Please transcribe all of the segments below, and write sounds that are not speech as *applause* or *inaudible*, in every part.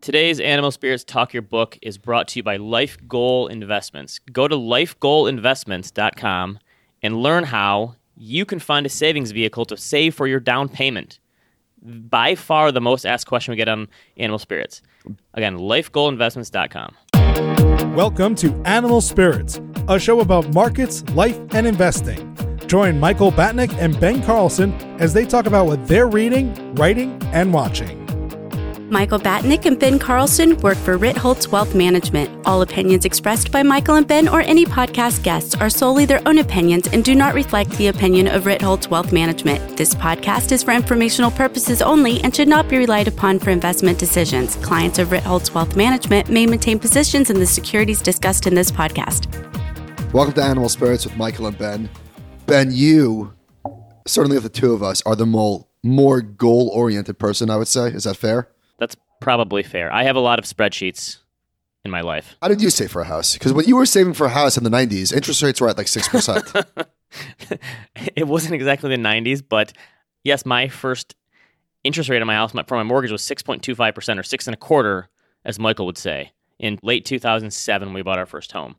Today's Animal Spirits Talk Your Book is brought to you by Life Goal Investments. Go to lifegoalinvestments.com and learn how you can find a savings vehicle to save for your down payment. By far the most asked question we get on Animal Spirits. Again, lifegoalinvestments.com. Welcome to Animal Spirits, a show about markets, life, and investing. Join Michael Batnick and Ben Carlson as they talk about what they're reading, writing, and watching. Michael Batnick and Ben Carlson work for Ritholtz Wealth Management. All opinions expressed by Michael and Ben or any podcast guests are solely their own opinions and do not reflect the opinion of Ritholtz Wealth Management. This podcast is for informational purposes only and should not be relied upon for investment decisions. Clients of Ritholtz Wealth Management may maintain positions in the securities discussed in this podcast. Welcome to Animal Spirits with Michael and Ben. Ben, you, certainly of the two of us, are the more, more goal oriented person, I would say. Is that fair? Probably fair. I have a lot of spreadsheets in my life. How did you save for a house? Because when you were saving for a house in the 90s, interest rates were at like 6%. *laughs* it wasn't exactly the 90s, but yes, my first interest rate on my house for my mortgage was 6.25% or six and a quarter, as Michael would say. In late 2007, we bought our first home.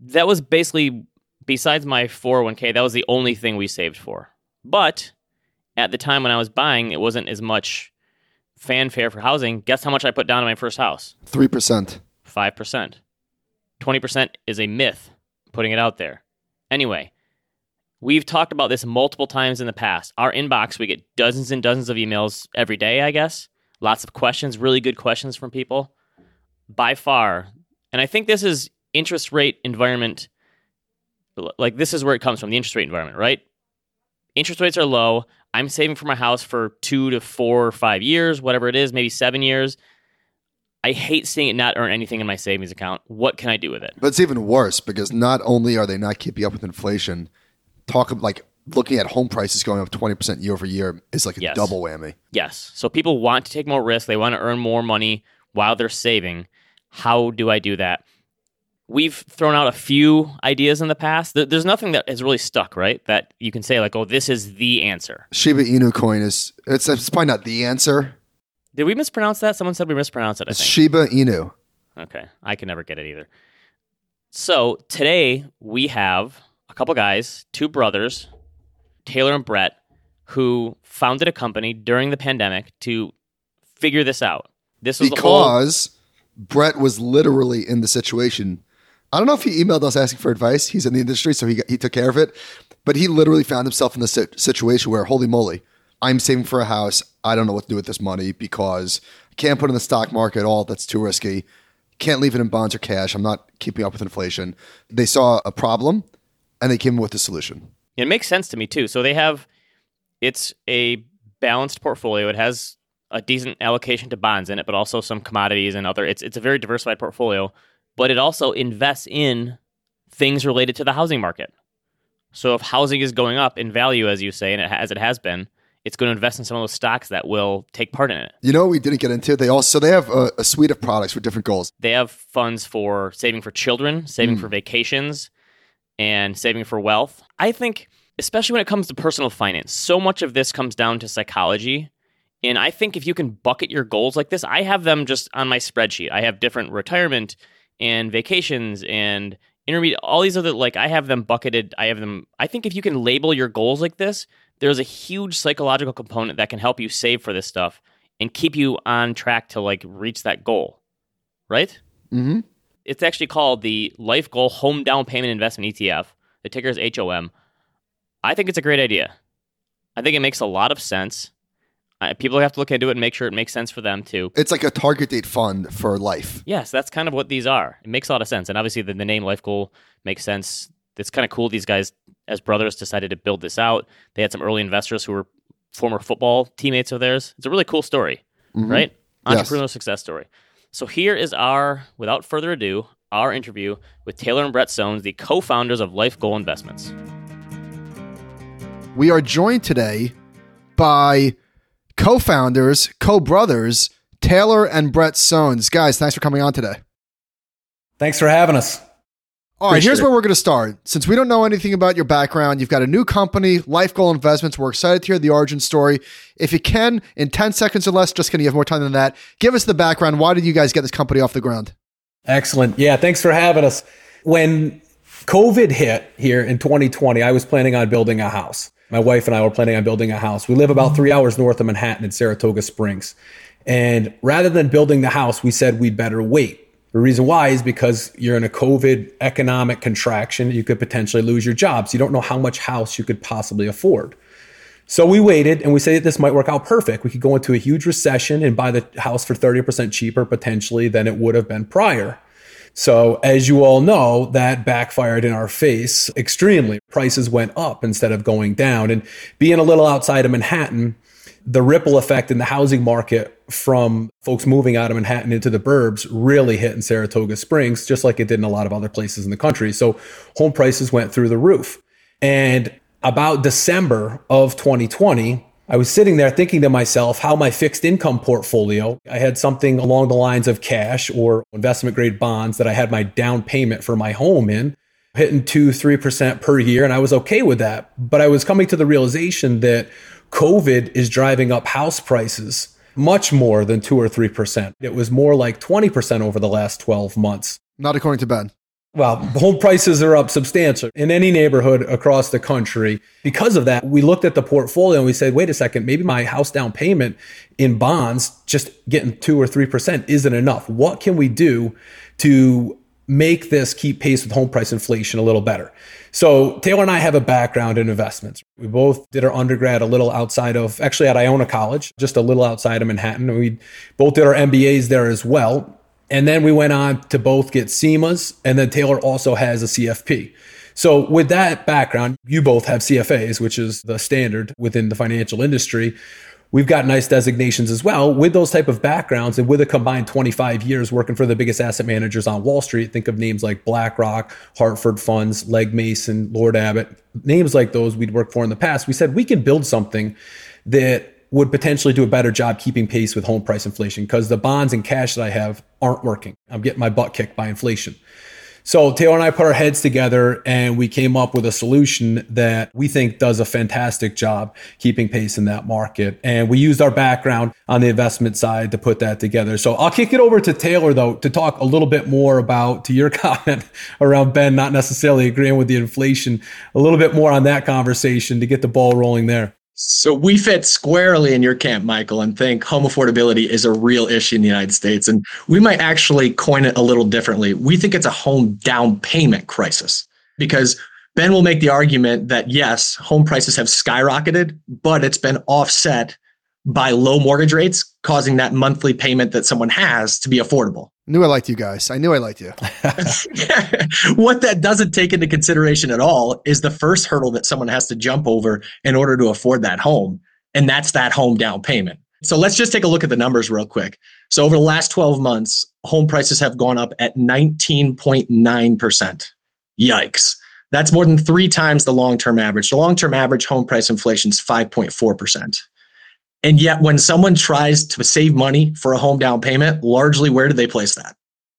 That was basically, besides my 401k, that was the only thing we saved for. But at the time when I was buying, it wasn't as much fanfare for housing, guess how much I put down on my first house? 3%. 5%. 20% is a myth, putting it out there. Anyway, we've talked about this multiple times in the past. Our inbox, we get dozens and dozens of emails every day, I guess. Lots of questions, really good questions from people. By far, and I think this is interest rate environment like this is where it comes from, the interest rate environment, right? Interest rates are low. I'm saving for my house for two to four or five years, whatever it is, maybe seven years. I hate seeing it not earn anything in my savings account. What can I do with it? But it's even worse because not only are they not keeping up with inflation, talk of like looking at home prices going up 20% year over year is like a Yes. double whammy. Yes. So people want to take more risk. They want to earn more money while they're saving. How do I do that? We've thrown out a few ideas in the past. There's nothing that has really stuck, right? That you can say, like, oh, this is the answer. Shiba Inu coin is, it's, it's probably not the answer. Did we mispronounce that? Someone said we mispronounced it, I It's think. Shiba Inu. Okay. I can never get it either. So today we have a couple guys, two brothers, Taylor and Brett, who founded a company during the pandemic to figure this out. This was the whole Because Brett was literally in the situation. I don't know if he emailed us asking for advice. He's in the industry, so he, he took care of it. But he literally found himself in the situation where, holy moly, I'm saving for a house. I don't know what to do with this money because I can't put it in the stock market at all. That's too risky. Can't leave it in bonds or cash. I'm not keeping up with inflation. They saw a problem and they came up with a solution. It makes sense to me too. So they have it's a balanced portfolio. It has a decent allocation to bonds in it, but also some commodities and other it's it's a very diversified portfolio, but it also invests in things related to the housing market. So if housing is going up in value as you say and it, as it has been, it's going to invest in some of those stocks that will take part in it. You know what we didn't get into? It? They also they have a, a suite of products for different goals. They have funds for saving for children, saving for hmm. vacations, and saving for wealth. I think, especially when it comes to personal finance, so much of this comes down to psychology. And I think if you can bucket your goals like this, I have them just on my spreadsheet. I have different retirement and vacations and intermediate, all these other, like, I have them bucketed. I have them, I think if you can label your goals like this, there's a huge psychological component that can help you save for this stuff and keep you on track to like reach that goal. Right? Mm-hmm. It's actually called the Life Goal Home Down Payment Investment ETF. The ticker is HOM. I think it's a great idea. I think it makes a lot of sense. People have to look into it and make sure it makes sense for them too. It's like a target date fund for life. Yes, that's kind of what these are. It makes a lot of sense. And obviously, the, the name Life Goal makes sense. It's kind of cool. These guys, as brothers, decided to build this out. They had some early investors who were former football teammates of theirs. It's a really cool story, Mhm. right? Yes. Entrepreneurial success story. So here is our, without further ado, our interview with Taylor and Brett Sohns, the co-founders of Life Goal Investments. We are joined today by co-founders, co-brothers, Taylor and Brett Sohns. Guys, thanks for coming on today. Thanks for having us. All right, here's where we're going to start. Since we don't know anything about your background, you've got a new company, Life Goal Investments. We're excited to hear the origin story. If you can, in 10 seconds or less, just kidding, you have more time than that, give us the background. Why did you guys get this company off the ground? Excellent. Yeah, thanks for having us. When COVID hit here in 2020, I was planning on building a house. My wife and I were planning on building a house. We live about three hours north of Manhattan in Saratoga Springs. And rather than building the house, we said we'd better wait the reason why is because you're in a COVID economic contraction. You could potentially lose your jobs. You don't know how much house you could possibly afford. So we waited and we said this might work out perfect. We could go into a huge recession and buy the house for 30% cheaper potentially than it would have been prior. So, as you all know, that backfired in our face extremely. Prices went up instead of going down. And being a little outside of Manhattan, the ripple effect in the housing market from folks moving out of Manhattan into the burbs really hit in Saratoga Springs, just like it did in a lot of other places in the country. So home prices went through the roof. And about December of 2020, I was sitting there thinking to myself how my fixed income portfolio, I had something along the lines of cash or investment grade bonds that I had my down payment for my home in, hitting two, 3% per year. And I was okay with that. But I was coming to the realization that COVID is driving up house prices much more than 2 or 3%. It was more like 20% over the last 12 months. Not according to Ben. Well, home prices are up substantially in any neighborhood across the country. Because of that, we looked at the portfolio and we said, wait a second, maybe my house down payment in bonds, just getting two or 3% isn't enough. What can we do to make this keep pace with home price inflation a little better? So Taylor and I have a background in investments. We both did our undergrad a little outside of, actually at Iona College, just a little outside of Manhattan. And we both did our MBAs there as well. And then we went on to both get CFAs, and then Taylor also has a CFP. So with that background, you both have CFAs, which is the standard within the financial industry we've got nice designations as well with those type of backgrounds and with a combined 25 years working for the biggest asset managers on wall street think of names like blackrock hartford funds Legg mason lord abbett names like those we'd worked for in the past we said we can build something that would potentially do a better job keeping pace with home price inflation because the bonds and cash that i have aren't working i'm getting my butt kicked by inflation so Taylor and I put our heads together and we came up with a solution that we think does a fantastic job keeping pace in that market. And we used our background on the investment side to put that together. So I'll kick it over to Taylor though to talk a little bit more about to your *laughs* comment around Ben not necessarily agreeing with the inflation, a little bit more on that conversation to get the ball rolling there. So we fit squarely in your camp, Michael, and think home affordability is a real issue in the United States. And we might actually coin it a little differently. We think it's a home down payment crisis because Ben will make the argument that yes, home prices have skyrocketed, but it's been offset by low mortgage rates, causing that monthly payment that someone has to be affordable. Knew I liked you guys. I knew I liked you. *laughs* *laughs* what that doesn't take into consideration at all is the first hurdle that someone has to jump over in order to afford that home. And that's that home down payment. So let's just take a look at the numbers real quick. So over the last 12 months, home prices have gone up at 19.9%. Yikes. That's more than three times the long term average. The long term average home price inflation is 5.4%. And yet, when someone tries to save money for a home down payment, largely where do they place that?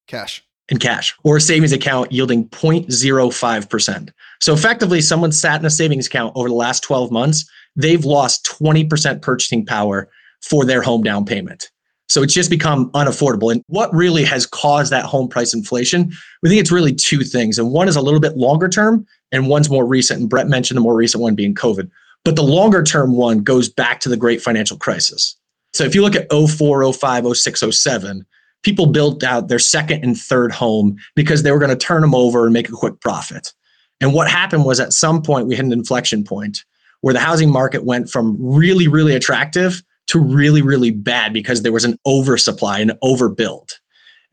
Cash. In cash or a savings account yielding 0.05%. So effectively, someone sat in a savings account over the last 12 months, they've lost 20% purchasing power for their home down payment. So it's just become unaffordable. And what really has caused that home price inflation? We think it's really two things. And one is a little bit longer term, and one's more recent. And Brett mentioned the more recent one being COVID. But the longer term one goes back to the great financial crisis. So if you look at 04, 05, 06, 07, people built out their second and third home because they were going to turn them over and make a quick profit. And what happened was at some point we hit an inflection point where the housing market went from really, really attractive to really, really bad because there was an oversupply and overbuild.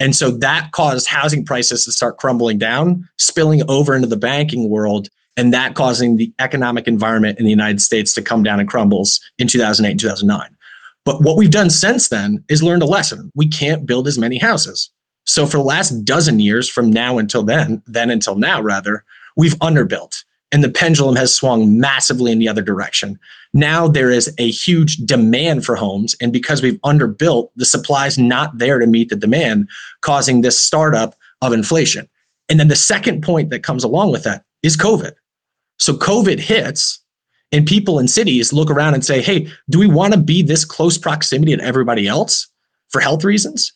And so that caused housing prices to start crumbling down, spilling over into the banking world and that causing the economic environment in the United States to come down and crumbles in 2008 and 2009. But what we've done since then is learned a lesson. We can't build as many houses. So for the last dozen years from now until then, then until now rather, we've underbuilt and the pendulum has swung massively in the other direction. Now there is a huge demand for homes and because we've underbuilt, the supply is not there to meet the demand, causing this startup of inflation. And then the second point that comes along with that is COVID. So COVID hits and people in cities look around and say, hey, do we want to be this close proximity to everybody else for health reasons?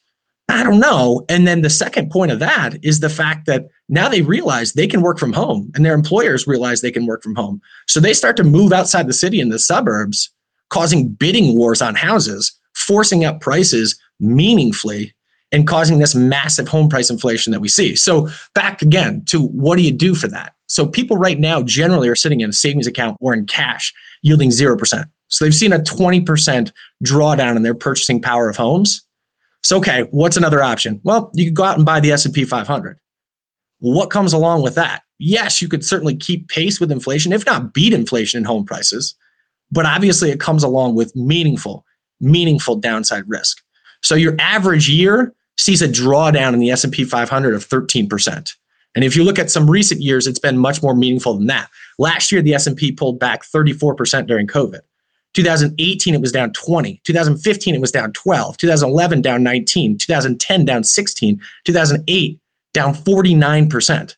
I don't know. And then the second point of that is the fact that now they realize they can work from home and their employers realize they can work from home. So they start to move outside the city in the suburbs, causing bidding wars on houses, forcing up prices meaningfully and causing this massive home price inflation that we see. So back again to what do you do for that? So people right now generally are sitting in a savings account or in cash yielding 0%. So they've seen a 20% drawdown in their purchasing power of homes. So okay, what's another option? Well, you could go out and buy the S&P 500. What comes along with that? Yes, you could certainly keep pace with inflation, if not beat inflation in home prices, but obviously it comes along with meaningful meaningful downside risk. So your average year sees a drawdown in the S&P 500 of 13%. And if you look at some recent years, it's been much more meaningful than that. Last year, the S&P pulled back 34% during COVID. 2018, it was down 20. 2015, it was down 12. 2011, down 19. 2010, down 16. 2008, down 49%.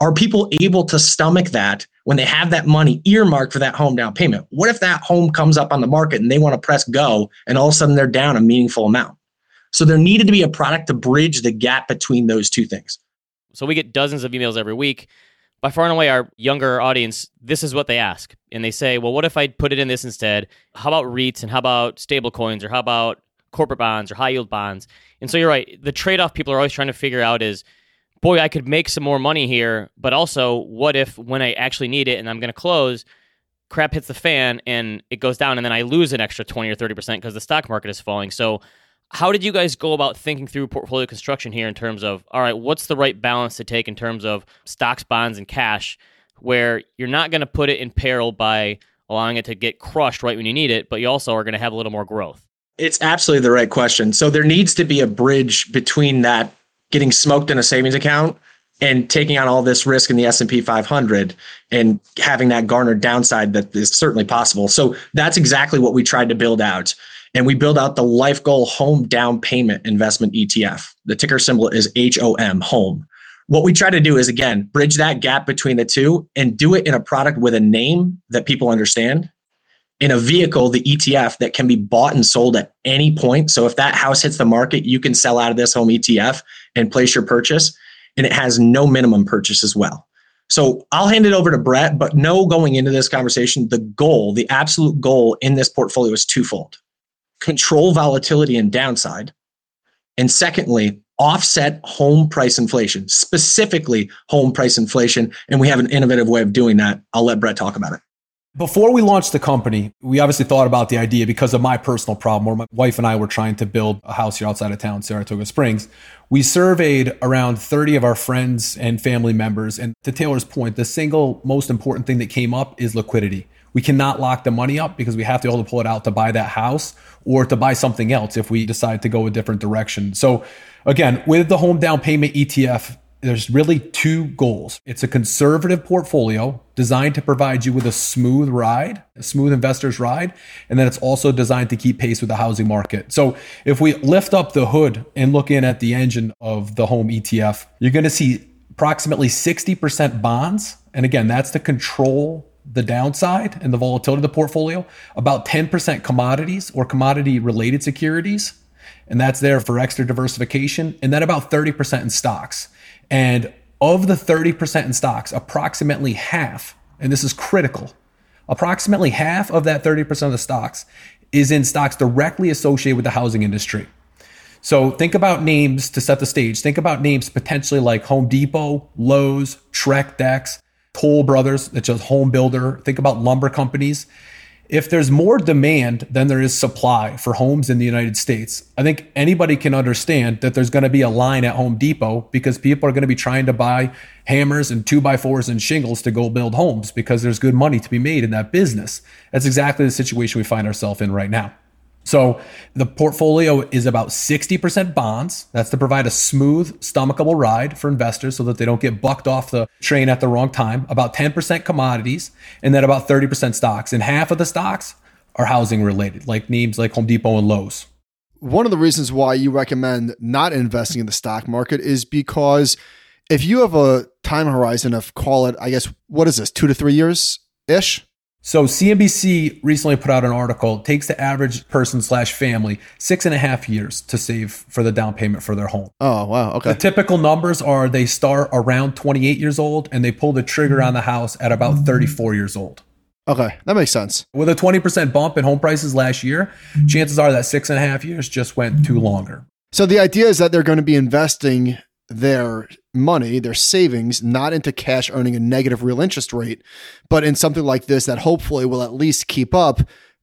Are people able to stomach that when they have that money earmarked for that home down payment? What if that home comes up on the market and they want to press go and all of a sudden they're down a meaningful amount? So there needed to be a product to bridge the gap between those two things. So we get dozens of emails every week. By far and away, our younger audience, this is what they ask. And they say, well, what if I put it in this instead? How about REITs and how about stable coins or how about corporate bonds or high yield bonds? And so you're right. The trade off people are always trying to figure out is, boy, I could make some more money here. But also, what if when I actually need it and I'm going to close, crap hits the fan and it goes down and then I lose an extra 20 or 30% because the stock market is falling. So how did you guys go about thinking through portfolio construction here in terms of all right what's the right balance to take in terms of stocks bonds and cash where you're not going to put it in peril by allowing it to get crushed right when you need it but you also are going to have a little more growth? It's absolutely the right question. So there needs to be a bridge between that getting smoked in a savings account and taking on all this risk in the S&P 500 and having that garnered downside that is certainly possible. So that's exactly what we tried to build out and we build out the life goal home down payment investment ETF. The ticker symbol is HOM, home. What we try to do is again, bridge that gap between the two and do it in a product with a name that people understand, in a vehicle, the ETF that can be bought and sold at any point. So if that house hits the market, you can sell out of this home ETF and place your purchase. And it has no minimum purchase as well. So I'll hand it over to Brett, but no going into this conversation, the goal, the absolute goal in this portfolio is twofold control volatility and downside. And secondly, offset home price inflation, specifically home price inflation. And we have an innovative way of doing that. I'll let Brett talk about it. Before we launched the company, we obviously thought about the idea because of my personal problem where my wife and I were trying to build a house here outside of town, Saratoga Springs. We surveyed around 30 of our friends and family members. And to Taylor's point, the single most important thing that came up is liquidity. We cannot lock the money up because we have to be able to pull it out to buy that house or to buy something else if we decide to go a different direction. So, again, with the home down payment ETF, there's really two goals. It's a conservative portfolio designed to provide you with a smooth ride, a smooth investor's ride, and then it's also designed to keep pace with the housing market. So if we lift up the hood and look in at the engine of the home ETF, you're going to see approximately 60% bonds. And again, that's to control the downside and the volatility of the portfolio, about 10% commodities or commodity related securities. And that's there for extra diversification. And then about 30% in stocks. And of the 30% in stocks, approximately half, and this is critical, approximately half of that 30% of the stocks is in stocks directly associated with the housing industry. So think about names to set the stage. Think about names potentially like Home Depot, Lowe's, Trex Decks, Toll Brothers, that's a home builder. Think about lumber companies. If there's more demand than there is supply for homes in the United States, I think anybody can understand that there's going to be a line at Home Depot because people are going to be trying to buy hammers and two by fours and shingles to go build homes because there's good money to be made in that business. That's exactly the situation we find ourselves in right now. So the portfolio is about 60% bonds. That's to provide a smooth, stomachable ride for investors so that they don't get bucked off the train at the wrong time. About 10% commodities, and then about 30% stocks. And half of the stocks are housing related, like names like Home Depot and Lowe's. One of the reasons why you recommend not investing in the stock market is because if you have a time horizon of call it, I guess, what is this, two to three years ish? So CNBC recently put out an article. It takes the average person slash family six and a half years to save for the down payment for their home. Oh wow, okay. The typical numbers are they start around 28 years old and they pull the trigger on the house at about 34 years old. Okay, that makes sense. With a 20% bump in home prices last year, chances are that six and a half years just went too longer. So the idea is that they're going to be investing their money, their savings, not into cash earning a negative real interest rate, but in something like this that hopefully will at least keep up,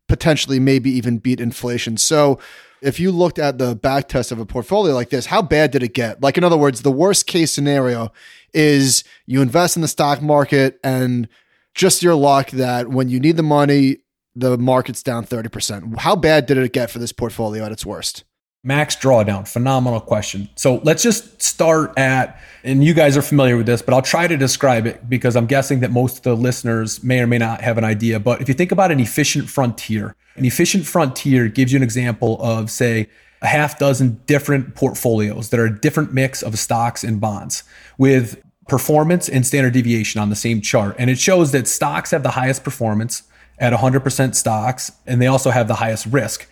potentially maybe even beat inflation. So if you looked at the back test of a portfolio like this, how bad did it get? Like, in other words, the worst case scenario is you invest in the stock market and just your luck that when you need the money, the market's down 30%. How bad did it get for this portfolio at its worst? Max drawdown, phenomenal question. So let's just start at, and you guys are familiar with this, but I'll try to describe it because I'm guessing that most of the listeners may or may not have an idea. But if you think about an efficient frontier, an efficient frontier gives you an example of, say, a half dozen different portfolios that are a different mix of stocks and bonds with performance and standard deviation on the same chart. And it shows that stocks have the highest performance at 100% stocks, and they also have the highest risk.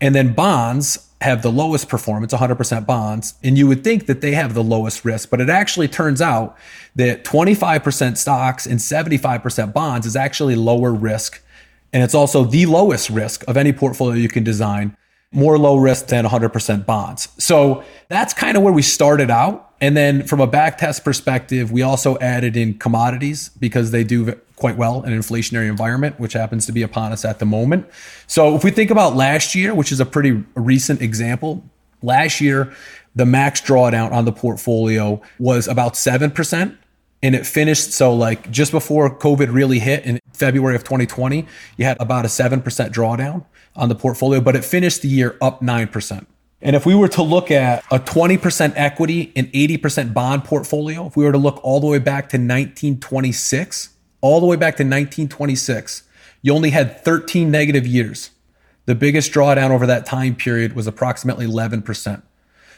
And then bonds have the lowest performance, 100% bonds, and you would think that they have the lowest risk, but it actually turns out that 25% stocks and 75% bonds is actually lower risk. And it's also the lowest risk of any portfolio you can design, more low risk than 100% bonds. So that's kind of where we started out. And then from a back test perspective, we also added in commodities because they do quite well in an inflationary environment, which happens to be upon us at the moment. So if we think about last year, which is a pretty recent example, last year, the max drawdown on the portfolio was about 7%. And it finished so like just before COVID really hit in February of 2020, you had about a 7% drawdown on the portfolio, but it finished the year up 9%. And if we were to look at a 20% equity and 80% bond portfolio, if we were to look all the way back to 1926, all the way back to 1926, you only had 13 negative years. The biggest drawdown over that time period was approximately 11%.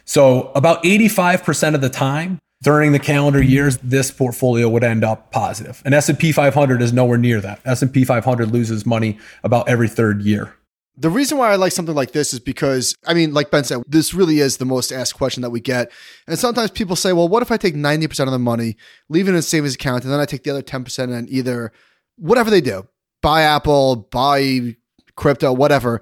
So about 85% of the time during the calendar years, this portfolio would end up positive. And S&P 500 is nowhere near that. S&P 500 loses money about every third year. The reason why I like something like this is because, I mean, like Ben said, this really is the most asked question that we get. And sometimes people say, well, what if I take 90% of the money, leave it in a savings account, and then I take the other 10% and either whatever they do, buy Apple, buy crypto, whatever.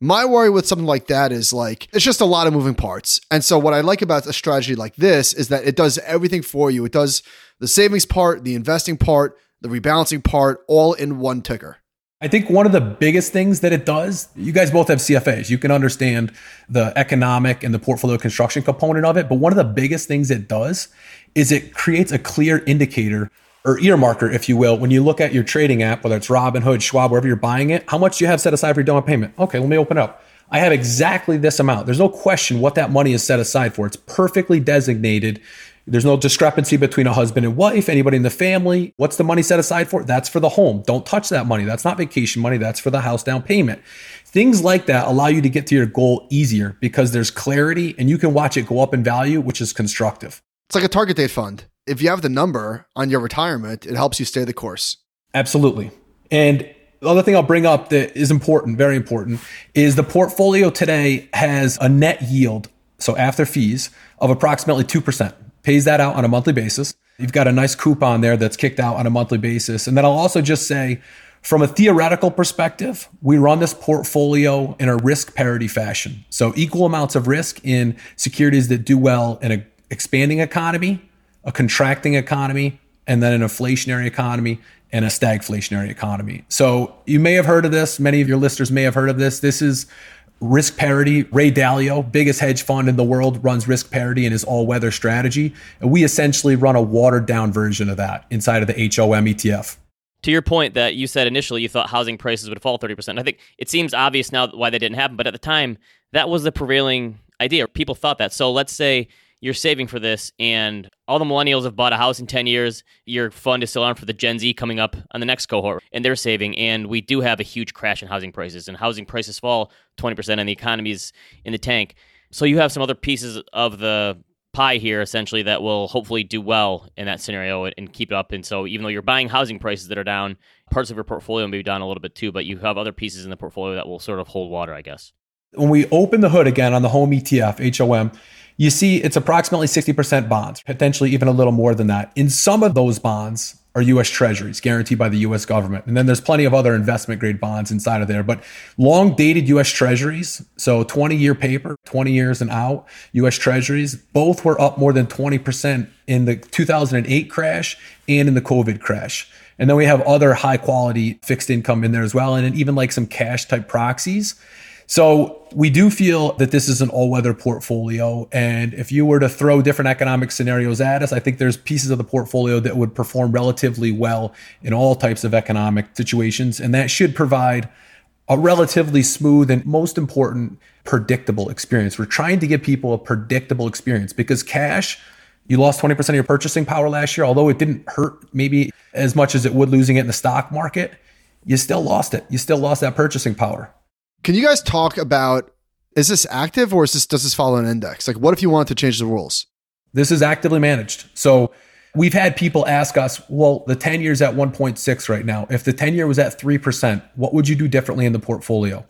My worry with something like that is like, it's just a lot of moving parts. And so, what I like about a strategy like this is that it does everything for you. It does the savings part, the investing part, the rebalancing part, all in one ticker. I think one of the biggest things that it does, you guys both have CFAs. You can understand the economic and the portfolio construction component of it. But one of the biggest things it does is it creates a clear indicator or earmarker, if you will, when you look at your trading app, whether it's Robinhood, Schwab, wherever you're buying it, how much do you have set aside for your down payment? Okay, let me open up. I have exactly this amount. There's no question what that money is set aside for. It's perfectly designated there's no discrepancy between a husband and wife, anybody in the family. What's the money set aside for? That's for the home. Don't touch that money. That's not vacation money. That's for the house down payment. Things like that allow you to get to your goal easier because there's clarity and you can watch it go up in value, which is constructive. It's like a target date fund. If you have the number on your retirement, it helps you stay the course. Absolutely. And the other thing I'll bring up that is important, very important, is the portfolio today has a net yield, so after fees, of approximately 2% pays that out on a monthly basis. You've got a nice coupon there that's kicked out on a monthly basis. And then I'll also just say, from a theoretical perspective, we run this portfolio in a risk parity fashion. So equal amounts of risk in securities that do well in an expanding economy, a contracting economy, and then an inflationary economy and a stagflationary economy. So you may have heard of this. Many of your listeners may have heard of this. This is risk parity. Ray Dalio, biggest hedge fund in the world, runs risk parity in his all weather strategy. And we essentially run a watered down version of that inside of the HOM ETF. To your point that you said initially you thought housing prices would fall 30%. I think it seems obvious now why that didn't happen, but at the time, that was the prevailing idea. People thought that. So let's say you're saving for this and all the millennials have bought a house in 10 years your fund is still on for the gen z coming up on the next cohort and they're saving and we do have a huge crash in housing prices and housing prices fall 20% and the economy's in the tank so you have some other pieces of the pie here essentially that will hopefully do well in that scenario and, and keep it up. And so even though you're buying housing prices that are down, parts of your portfolio may be down a little bit too, but you have other pieces in the portfolio that will sort of hold water, I guess. When we open the hood again on the home ETF, HOM, you see it's approximately 60% bonds, potentially even a little more than that. In some of those bonds, are US Treasuries guaranteed by the US government. And then there's plenty of other investment grade bonds inside of there. But long dated US Treasuries, so 20 year paper, 20 years and out, US Treasuries, both were up more than 20% in the 2008 crash and in the COVID crash. And then we have other high quality fixed income in there as well. And even like some cash type proxies. So we do feel that this is an all-weather portfolio, and if you were to throw different economic scenarios at us, I think there's pieces of the portfolio that would perform relatively well in all types of economic situations, and that should provide a relatively smooth and most important predictable experience. We're trying to give people a predictable experience because cash you lost 20% of your purchasing power last year, although it didn't hurt maybe as much as it would losing it in the stock market. You still lost it. You still lost that purchasing power. Can you guys talk about is this active or is this does this follow an index? Like what if you wanted to change the rules? This is actively managed. So we've had people ask us, well, the 10 years at 1.6 right now. If the 10 year was at 3%, what would you do differently in the portfolio?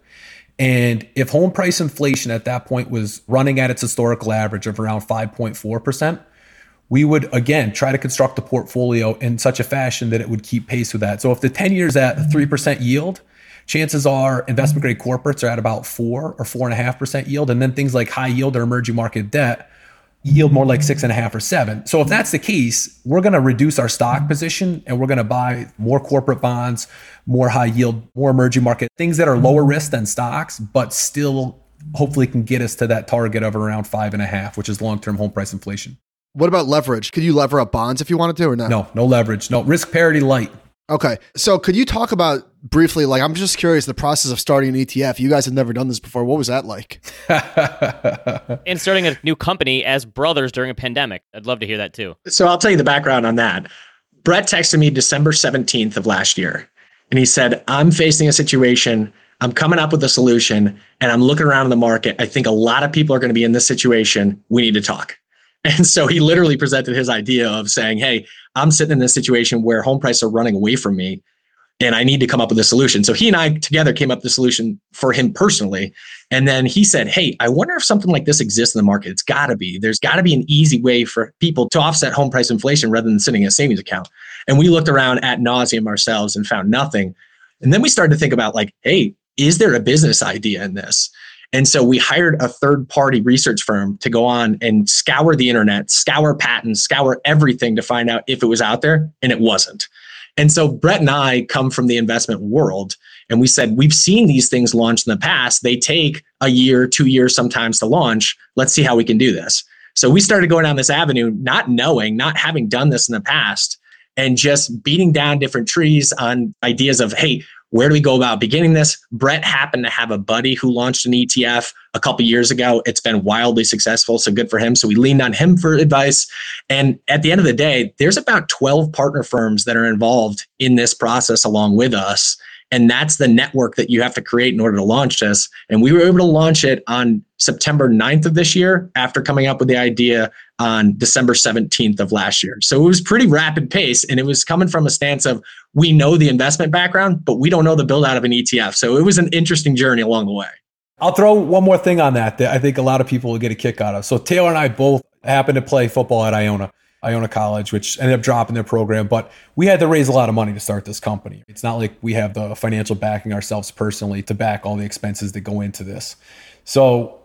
And if home price inflation at that point was running at its historical average of around 5.4%, we would again try to construct the portfolio in such a fashion that it would keep pace with that. So if the 10 years at 3% yield, chances are investment grade corporates are at about four or four and a half percent yield. And then things like high yield or emerging market debt yield more like six and a half or seven. So if that's the case, we're going to reduce our stock position and we're going to buy more corporate bonds, more high yield, more emerging market things that are lower risk than stocks, but still hopefully can get us to that target of around five and a half, which is long term home price inflation. What about leverage? Could you lever up bonds if you wanted to or not? No, no leverage. No risk parity light. Okay. So could you talk about briefly, like, I'm just curious the process of starting an ETF. You guys have never done this before. What was that like? *laughs* and starting a new company as brothers during a pandemic. I'd love to hear that too. So I'll tell you the background on that. Brett texted me December 17th of last year, and he said, I'm facing a situation. I'm coming up with a solution, and I'm looking around in the market. I think a lot of people are going to be in this situation. We need to talk. *laughs* And so he literally presented his idea of saying, Hey, I'm sitting in this situation where home prices are running away from me and I need to come up with a solution. So he and I together came up with the solution for him personally. And then he said, Hey, I wonder if something like this exists in the market. It's got to be. There's got to be an easy way for people to offset home price inflation rather than sitting in a savings account. And we looked around at nauseum ourselves and found nothing. And then we started to think about, like, hey, is there a business idea in this? And so we hired a third party research firm to go on and scour the internet, scour patents, scour everything to find out if it was out there, and it wasn't. And so Brett and I come from the investment world. And we said, we've seen these things launched in the past. They take a year, two years sometimes to launch. Let's see how we can do this. So we started going down this avenue, not knowing, not having done this in the past, and just beating down different trees on ideas of, hey, where do we go about beginning this? Brett happened to have a buddy who launched an ETF a couple years ago. It's been wildly successful, so good for him. So we leaned on him for advice. And at the end of the day, there's about 12 partner firms that are involved in this process along with us. And that's the network that you have to create in order to launch this. And we were able to launch it on September 9th of this year after coming up with the idea on December 17th of last year. So it was pretty rapid pace. And it was coming from a stance of we know the investment background, but we don't know the build out of an ETF. So it was an interesting journey along the way. I'll throw one more thing on that that I think a lot of people will get a kick out of. So Taylor and I both happen to play football at Iona. Iona College, which ended up dropping their program. But we had to raise a lot of money to start this company. It's not like we have the financial backing ourselves personally to back all the expenses that go into this. So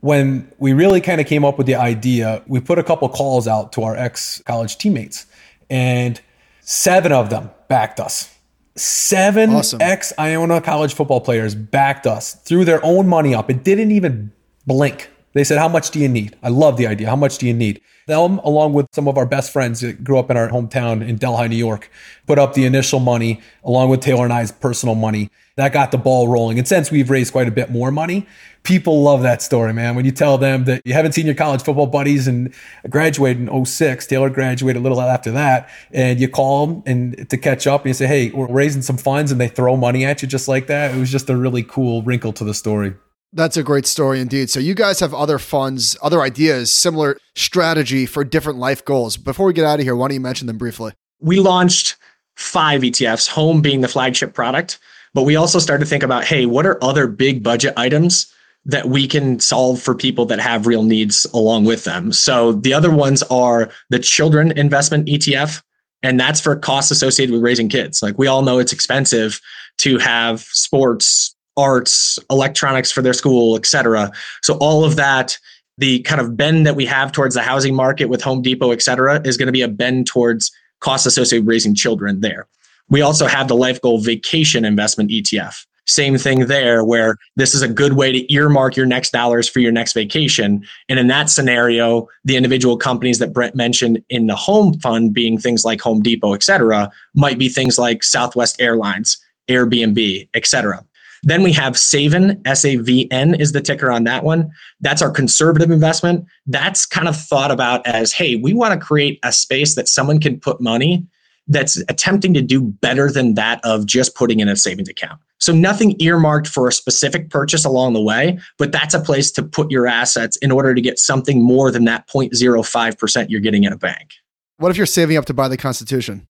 when we really kind of came up with the idea, we put a couple calls out to our ex college teammates, and seven of them backed us. Seven awesome. ex Iona college football players backed us, threw their own money up. It didn't even blink. They said, How much do you need? I love the idea. How much do you need? Them, along with some of our best friends that grew up in our hometown in Delhi, New York, put up the initial money, along with Taylor and I's personal money. That got the ball rolling. And since we've raised quite a bit more money, people love that story, man. When you tell them that you haven't seen your college football buddies and graduated in 06, Taylor graduated a little after that, and you call them and to catch up and you say, hey, we're raising some funds and they throw money at you just like that. It was just a really cool wrinkle to the story. That's a great story indeed. So you guys have other funds, other ideas, similar strategy for different life goals. Before we get out of here, why don't you mention them briefly? We launched five ETFs, home being the flagship product, but we also started to think about, hey, what are other big budget items that we can solve for people that have real needs along with them? So the other ones are the children investment ETF, and that's for costs associated with raising kids. Like we all know it's expensive to have sports, arts, electronics for their school, et cetera. So all of that, the kind of bend that we have towards the housing market with Home Depot, et cetera, is going to be a bend towards costs associated with raising children there. We also have the Life Goal Vacation Investment ETF. Same thing there, where this is a good way to earmark your next dollars for your next vacation. And in that scenario, the individual companies that Brett mentioned in the home fund, being things like Home Depot, et cetera, might be things like Southwest Airlines, Airbnb, et cetera. Then we have Savn, S A V N is the ticker on that one. That's our conservative investment. That's kind of thought about as hey, we want to create a space that someone can put money that's attempting to do better than that of just putting in a savings account. So nothing earmarked for a specific purchase along the way, but that's a place to put your assets in order to get something more than that 0.05% you're getting at a bank. What if you're saving up to buy the Constitution?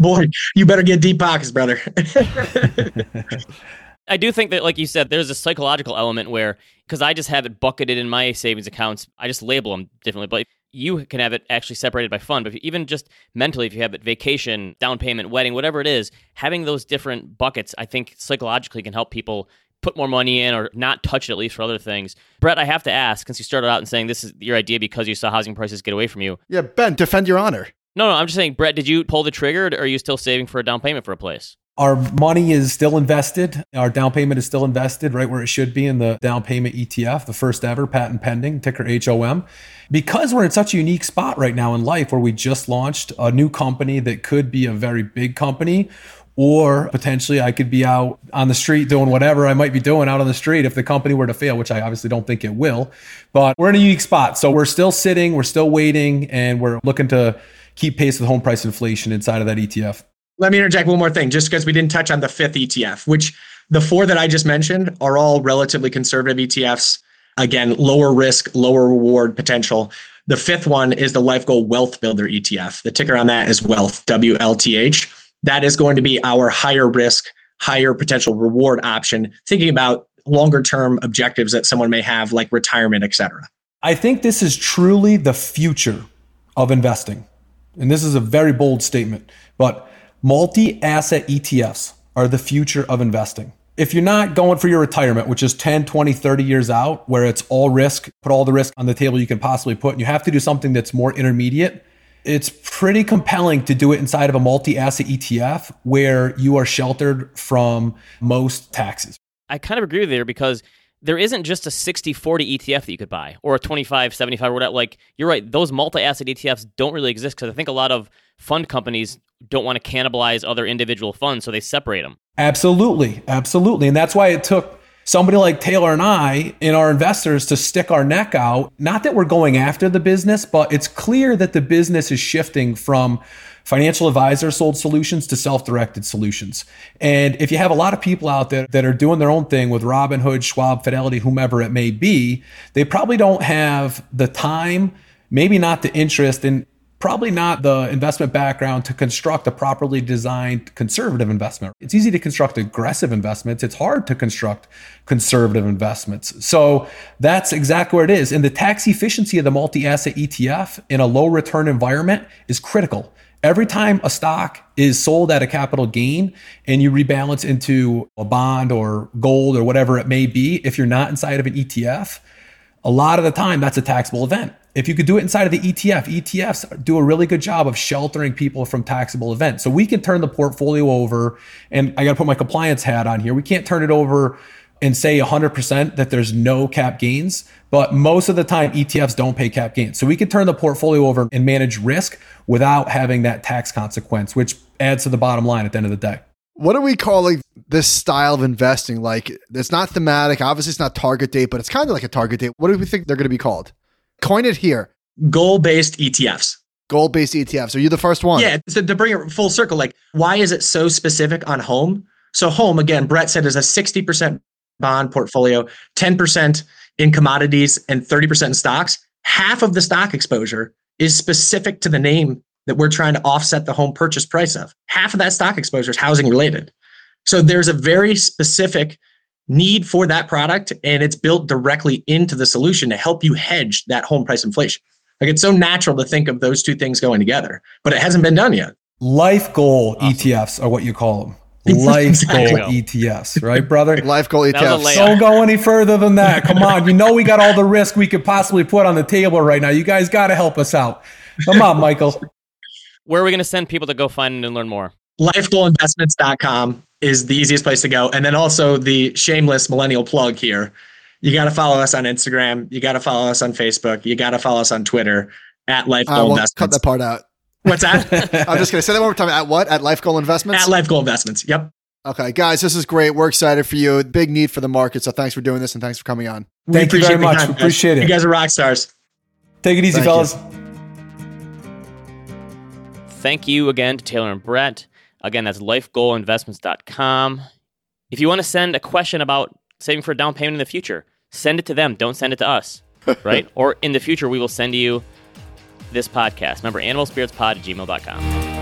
Boy, you better get deep pockets, brother. *laughs* *laughs* I do think that, like you said, there's a psychological element where, because I just have it bucketed in my savings accounts, I just label them differently. But you can have it actually separated by fund. But even just mentally, if you have it vacation, down payment, wedding, whatever it is, having those different buckets, I think psychologically can help people put more money in or not touch it at least for other things. Brett, I have to ask, since you started out and saying this is your idea because you saw housing prices get away from you. Yeah, Ben, defend your honor. No, no, I'm just saying, Brett, did you pull the trigger or are you still saving for a down payment for a place? Our money is still invested. Our down payment is still invested right where it should be in the down payment ETF, the first ever patent pending, ticker HOM. Because we're in such a unique spot right now in life where we just launched a new company that could be a very big company, or potentially I could be out on the street doing whatever I might be doing out on the street if the company were to fail, which I obviously don't think it will. But we're in a unique spot. So we're still sitting, we're still waiting, and we're looking to keep pace with home price inflation inside of that ETF. Let me interject one more thing, just because we didn't touch on the fifth ETF, which the four that I just mentioned are all relatively conservative ETFs. Again, lower risk, lower reward potential. The fifth one is the Life Goal Wealth Builder ETF. The ticker on that is Wealth, W L T H. That is going to be our higher risk, higher potential reward option, thinking about longer term objectives that someone may have, like retirement, et cetera. I think this is truly the future of investing. And this is a very bold statement, but Multi asset ETFs are the future of investing. If you're not going for your retirement, which is 10, 20, 30 years out, where it's all risk, put all the risk on the table you can possibly put, and you have to do something that's more intermediate, it's pretty compelling to do it inside of a multi asset ETF where you are sheltered from most taxes. I kind of agree with you there because there isn't just a 60 40 ETF that you could buy or a 25 75 or whatever. Like, you're right, those multi asset ETFs don't really exist because I think a lot of fund companies don't want to cannibalize other individual funds, so they separate them. Absolutely. Absolutely. And that's why it took somebody like Taylor and I and our investors to stick our neck out. Not that we're going after the business, but it's clear that the business is shifting from financial advisor sold solutions to self-directed solutions. And if you have a lot of people out there that are doing their own thing with Robinhood, Schwab, Fidelity, whomever it may be, they probably don't have the time, maybe not the interest in probably not the investment background to construct a properly designed conservative investment. It's easy to construct aggressive investments. It's hard to construct conservative investments. So that's exactly where it is. And the tax efficiency of the multi asset ETF in a low return environment is critical. Every time a stock is sold at a capital gain and you rebalance into a bond or gold or whatever it may be, if you're not inside of an ETF, a lot of the time that's a taxable event. If you could do it inside of the ETF, ETFs do a really good job of sheltering people from taxable events. So we can turn the portfolio over, and I got to put my compliance hat on here. We can't turn it over and say 100% that there's no cap gains, but most of the time ETFs don't pay cap gains. So we can turn the portfolio over and manage risk without having that tax consequence, which adds to the bottom line at the end of the day. What are we calling this style of investing? Like, it's not thematic. Obviously, it's not target date, but it's kind of like a target date. What do we think they're going to be called? Coin it here. Goal based ETFs. Goal based ETFs. Are you the first one? Yeah. So to bring it full circle, like why is it so specific on home? So home, again, Brett said is a 60% bond portfolio, 10% in commodities, and 30% in stocks, half of the stock exposure is specific to the name that we're trying to offset the home purchase price of. Half of that stock exposure is housing related. So there's a very specific need for that product, and it's built directly into the solution to help you hedge that home price inflation. Like it's so natural to think of those two things going together, but it hasn't been done yet. Life goal ETFs are what you call them. *laughs* Life goal ETFs, right, brother? Life goal was a ETFs. Don't go any further than that. Come on. You know we got all the risk we could possibly put on the table right now. You guys got to help us out. Come on, Michael. Where are we going to send people to go find and learn more? lifegoalinvestments.com is the easiest place to go. And then also the shameless millennial plug here. You got to follow us on Instagram. You got to follow us on Facebook. You got to follow us on Twitter at Life I Goal won't cut Investments. that part out. What's that? *laughs* I'm just going to say that one more time. At what? At Life Goal Investments? at Life Goal Investments. Yep. okay, guys, this is great. We're excited for you. Big need for the market. So thanks for doing this and thanks for coming on. We Thank you very much. time, We appreciate it. You guys are rock stars. Take it easy, Thank you. fellas. Thank you again to Taylor and Brett. Again, that's lifegoalinvestments.com. If you want to send a question about saving for a down payment in the future, send it to them. Don't send it to us, *laughs* right? or in the future, we will send you this podcast. Remember, animalspiritspod at gmail.com.